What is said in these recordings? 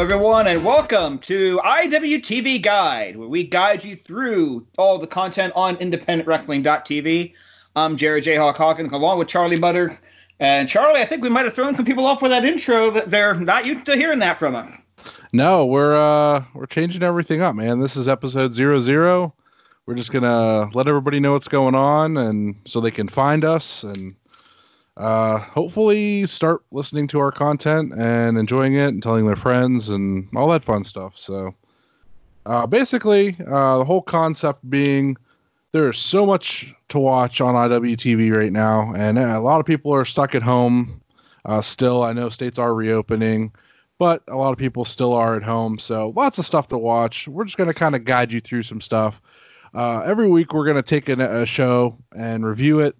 everyone, and welcome to IWTV Guide, where we guide you through all the content on independentwrestling.tv. I'm Jared J. Hawk Hawkins, along with Charlie Butter. And Charlie, I think we might have thrown some people off with that intro that they're not used to hearing that from us. No, we're uh we're changing everything up, man. This is episode zero zero. We're just gonna let everybody know what's going on, and so they can find us and uh, hopefully start listening to our content and enjoying it and telling their friends and all that fun stuff. So, uh, basically, uh, the whole concept being there's so much to watch on IWTV right now, and a lot of people are stuck at home. Uh, still, I know states are reopening, but a lot of people still are at home. So, lots of stuff to watch. We're just going to kind of guide you through some stuff. Uh, every week, we're going to take a, a show and review it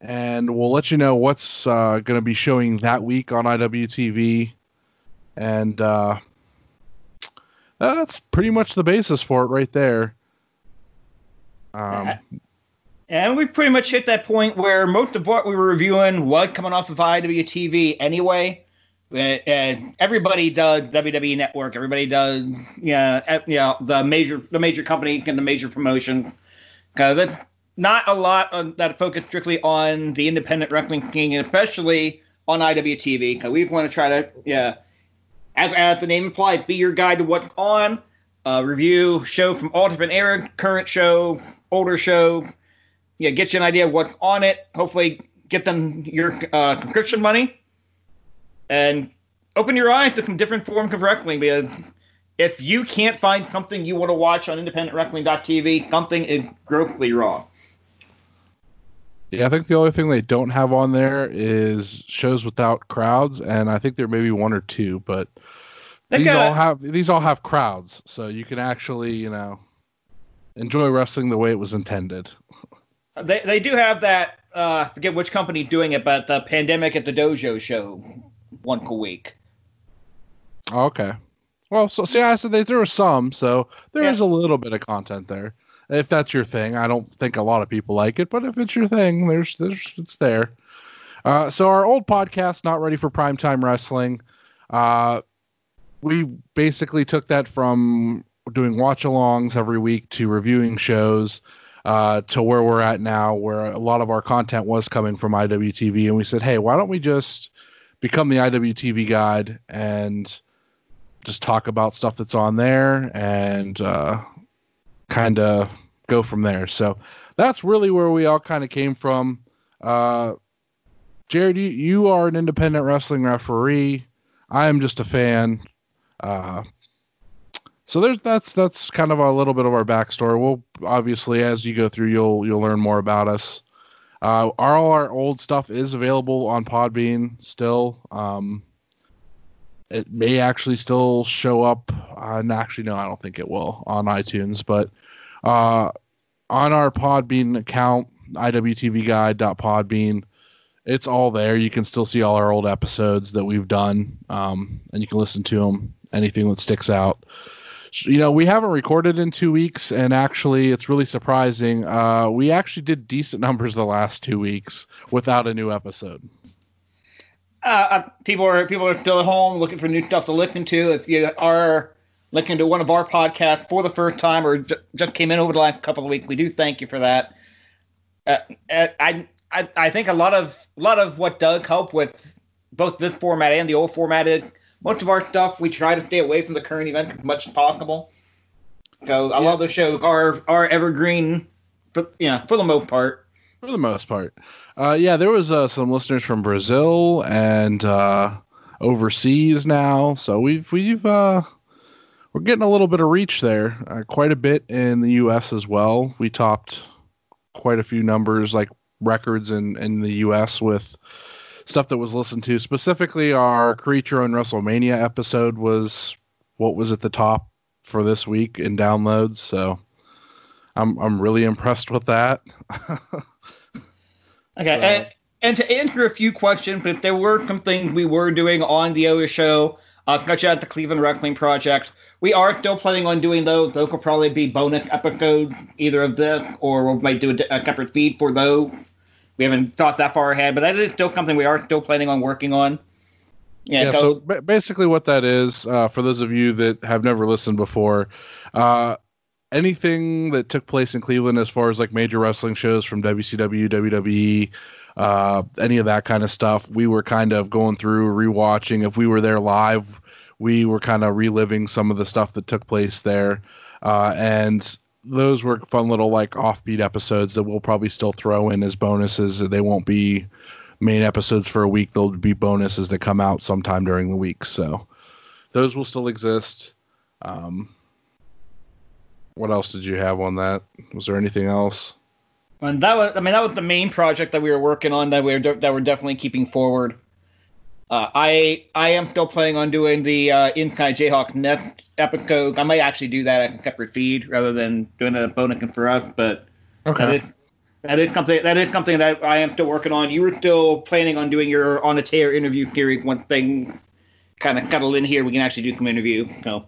and we'll let you know what's uh, going to be showing that week on IWTV. And uh, that's pretty much the basis for it right there. Um, and we pretty much hit that point where most of what we were reviewing was coming off of IWTV anyway. And everybody does WWE Network. Everybody does, yeah, you know, the major, the major company and the major promotion. Because not a lot on, that focus strictly on the independent wrestling scene, especially on IWTV, because we want to try to, yeah, as, as, the name implies, be your guide to what's on. Uh, review show from all different era, current show, older show. Yeah, get you an idea of what's on it. Hopefully, get them your uh, subscription money, and open your eyes to some different forms of wrestling. Because if you can't find something you want to watch on independentwrestling.tv, something is grossly wrong. Yeah, I think the only thing they don't have on there is shows without crowds, and I think there may be one or two, but these all have these all have crowds, so you can actually, you know, enjoy wrestling the way it was intended. They they do have that. Uh, I forget which company doing it, but the pandemic at the dojo show one a week. Okay. Well, so see, I said they, there were some, so there yeah. is a little bit of content there if that's your thing. I don't think a lot of people like it, but if it's your thing, there's there's it's there. Uh, so our old podcast, not ready for primetime wrestling. Uh, we basically took that from doing watch-alongs every week to reviewing shows uh, to where we're at now, where a lot of our content was coming from IWTV, and we said, hey, why don't we just become the IWTV guide and just talk about stuff that's on there and uh, kind of go from there. So that's really where we all kind of came from. Uh, Jared, you, you are an independent wrestling referee. I am just a fan. Uh, so there's that's that's kind of a little bit of our backstory. We'll obviously as you go through, you'll you'll learn more about us. Uh, all our old stuff is available on Podbean still. Um, it may actually still show up. Uh, actually, no, I don't think it will on iTunes. But uh, on our Podbean account, iwtvguide.podbean, it's all there. You can still see all our old episodes that we've done, um, and you can listen to them. Anything that sticks out. You know, we haven't recorded in two weeks, and actually, it's really surprising. Uh, we actually did decent numbers the last two weeks without a new episode. Uh, uh people are people are still at home looking for new stuff to listen to. If you are looking to one of our podcasts for the first time or j- just came in over the last couple of weeks, we do thank you for that. Uh, uh, I, I I think a lot of a lot of what does help with both this format and the old format is most of our stuff we try to stay away from the current event as much as possible. So a yeah. of the shows are are evergreen, for, you know, for the most part. For the most part, uh, yeah, there was uh, some listeners from Brazil and uh, overseas now, so we've we've uh, we're getting a little bit of reach there, uh, quite a bit in the U.S. as well. We topped quite a few numbers, like records in in the U.S. with stuff that was listened to. Specifically, our Creature on WrestleMania episode was what was at the top for this week in downloads. So I'm I'm really impressed with that. okay, so. and, and to answer a few questions, if there were some things we were doing on the other show, uh, such as the Cleveland Wrestling Project, we are still planning on doing those. Those will probably be bonus episodes, either of this, or we might do a, a separate feed for those. We haven't thought that far ahead, but that is still something we are still planning on working on. Yeah, yeah so b- basically, what that is, uh, for those of you that have never listened before, uh, anything that took place in Cleveland as far as like major wrestling shows from WCW, WWE, uh, any of that kind of stuff, we were kind of going through, rewatching. If we were there live, we were kind of reliving some of the stuff that took place there. Uh, and those were fun little like offbeat episodes that we'll probably still throw in as bonuses. They won't be main episodes for a week. They'll be bonuses that come out sometime during the week. So those will still exist. Um, what else did you have on that? Was there anything else? And that was, I mean, that was the main project that we were working on that we were de- that we're definitely keeping forward. Uh, I I am still planning on doing the uh, Inside Jayhawk Net episode. I might actually do that at a separate feed rather than doing it a bonus for us. But okay. that is that is something that is something that I am still working on. You were still planning on doing your on a tear interview series once thing kind of settle in here. We can actually do some interview. So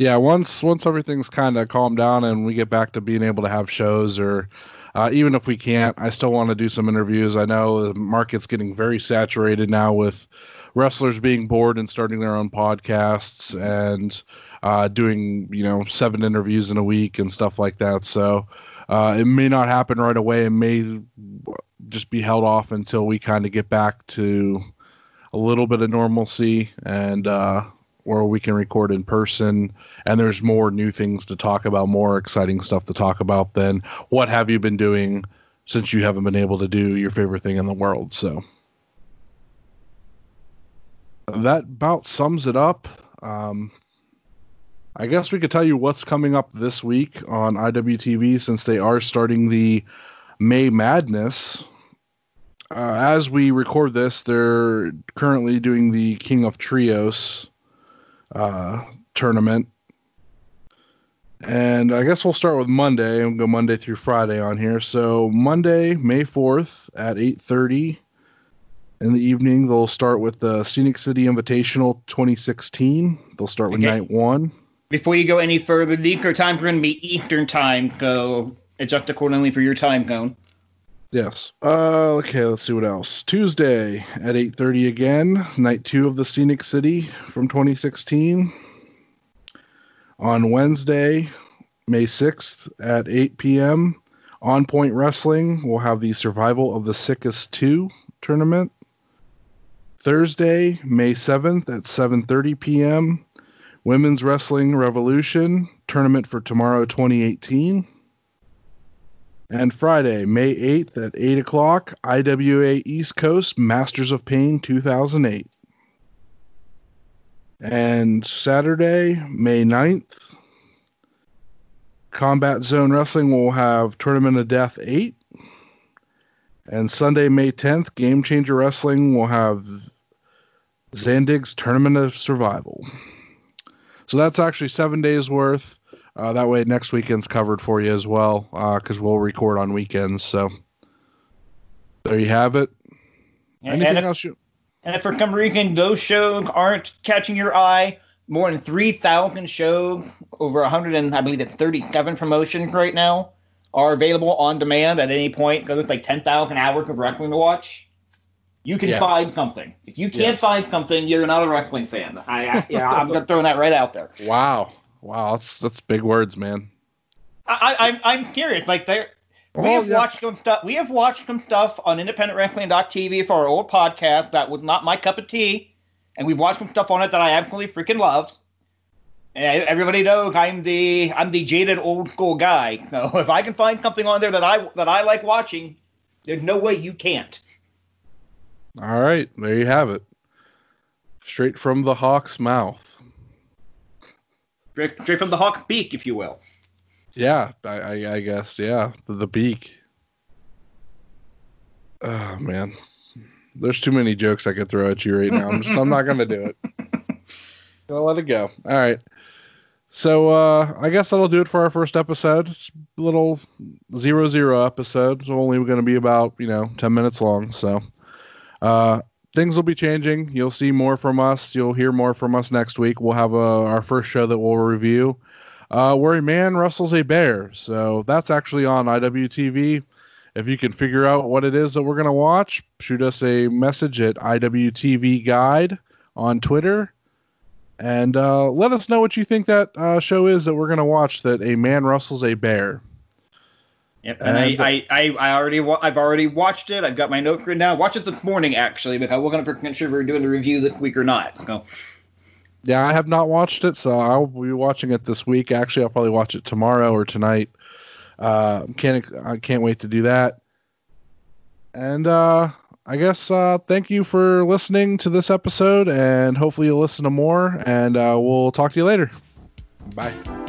yeah, once once everything's kind of calmed down and we get back to being able to have shows or uh, even if we can't, I still want to do some interviews. I know the market's getting very saturated now with wrestlers being bored and starting their own podcasts and uh, doing you know seven interviews in a week and stuff like that. So uh, it may not happen right away. It may just be held off until we kind of get back to a little bit of normalcy and uh, where we can record in person and there's more new things to talk about, more exciting stuff to talk about than what have you been doing since you haven't been able to do your favorite thing in the world. So that about sums it up. Um, I guess we could tell you what's coming up this week on IWTV since they are starting the May Madness. Uh, as we record this, they're currently doing the King of Trios uh, tournament. And I guess we'll start with Monday and go Monday through Friday on here. So Monday, May 4th at 8:30 in the evening, they'll start with the Scenic City Invitational 2016. They'll start with okay. night 1. Before you go any further, the Eastern time is going to be Eastern time, so adjust accordingly for your time zone. Yes. Uh, okay, let's see what else. Tuesday at 8:30 again, night 2 of the Scenic City from 2016. On Wednesday, May 6th at 8 p.m., On Point Wrestling will have the Survival of the Sickest 2 tournament. Thursday, May 7th at 7:30 p.m., Women's Wrestling Revolution tournament for tomorrow 2018. And Friday, May 8th at 8 o'clock, IWA East Coast Masters of Pain 2008. And Saturday, May 9th, Combat Zone Wrestling will have Tournament of Death 8. And Sunday, May 10th, Game Changer Wrestling will have Zandig's Tournament of Survival. So that's actually seven days worth. Uh, that way, next weekend's covered for you as well, because uh, we'll record on weekends. So there you have it. Anything and if, else? You... And if for some reason those shows aren't catching your eye, more than three thousand shows, over hundred and I believe it's thirty-seven promotions right now are available on demand at any point because it's like ten thousand hours of wrestling to watch. You can yeah. find something. If you can't yes. find something, you're not a wrestling fan. I, I yeah, I'm throwing that right out there. Wow. Wow, that's that's big words, man. I, I I'm I'm curious. Like there, we have yeah. watched some stuff. We have watched some stuff on IndependentWrestling.tv for our old podcast that was not my cup of tea, and we've watched some stuff on it that I absolutely freaking loved. And everybody knows I'm the I'm the jaded old school guy. So if I can find something on there that I that I like watching, there's no way you can't. All right, there you have it. Straight from the hawk's mouth straight, straight from the hawk beak, if you will. Yeah, I, I, I guess. Yeah, the, the beak. Oh man, there's too many jokes I could throw at you right now. I'm just, I'm not gonna do it. Gonna let it go. All right. So uh, I guess that'll do it for our first episode. It's a little zero zero episode. It's only going to be about you know ten minutes long. So uh, things will be changing. You'll see more from us. You'll hear more from us next week. We'll have a, uh, our first show that we'll review uh, where a man wrestles a bear. So that's actually on IWTV. If you can figure out what it is that we're going to watch, shoot us a message at IWTV Guide on Twitter. And uh, let us know what you think that uh, show is that we're going to watch. That a man rustles a bear. Yep, and, and I, I, I, already, wa- I've already watched it. I've got my note written down. Watch it this morning, actually, but I wasn't pretty sure if we are doing the review this week or not. So. Yeah, I have not watched it, so I'll be watching it this week. Actually, I'll probably watch it tomorrow or tonight. Uh, can't I can't wait to do that. And uh, I guess uh, thank you for listening to this episode, and hopefully you'll listen to more. And uh, we'll talk to you later. Bye.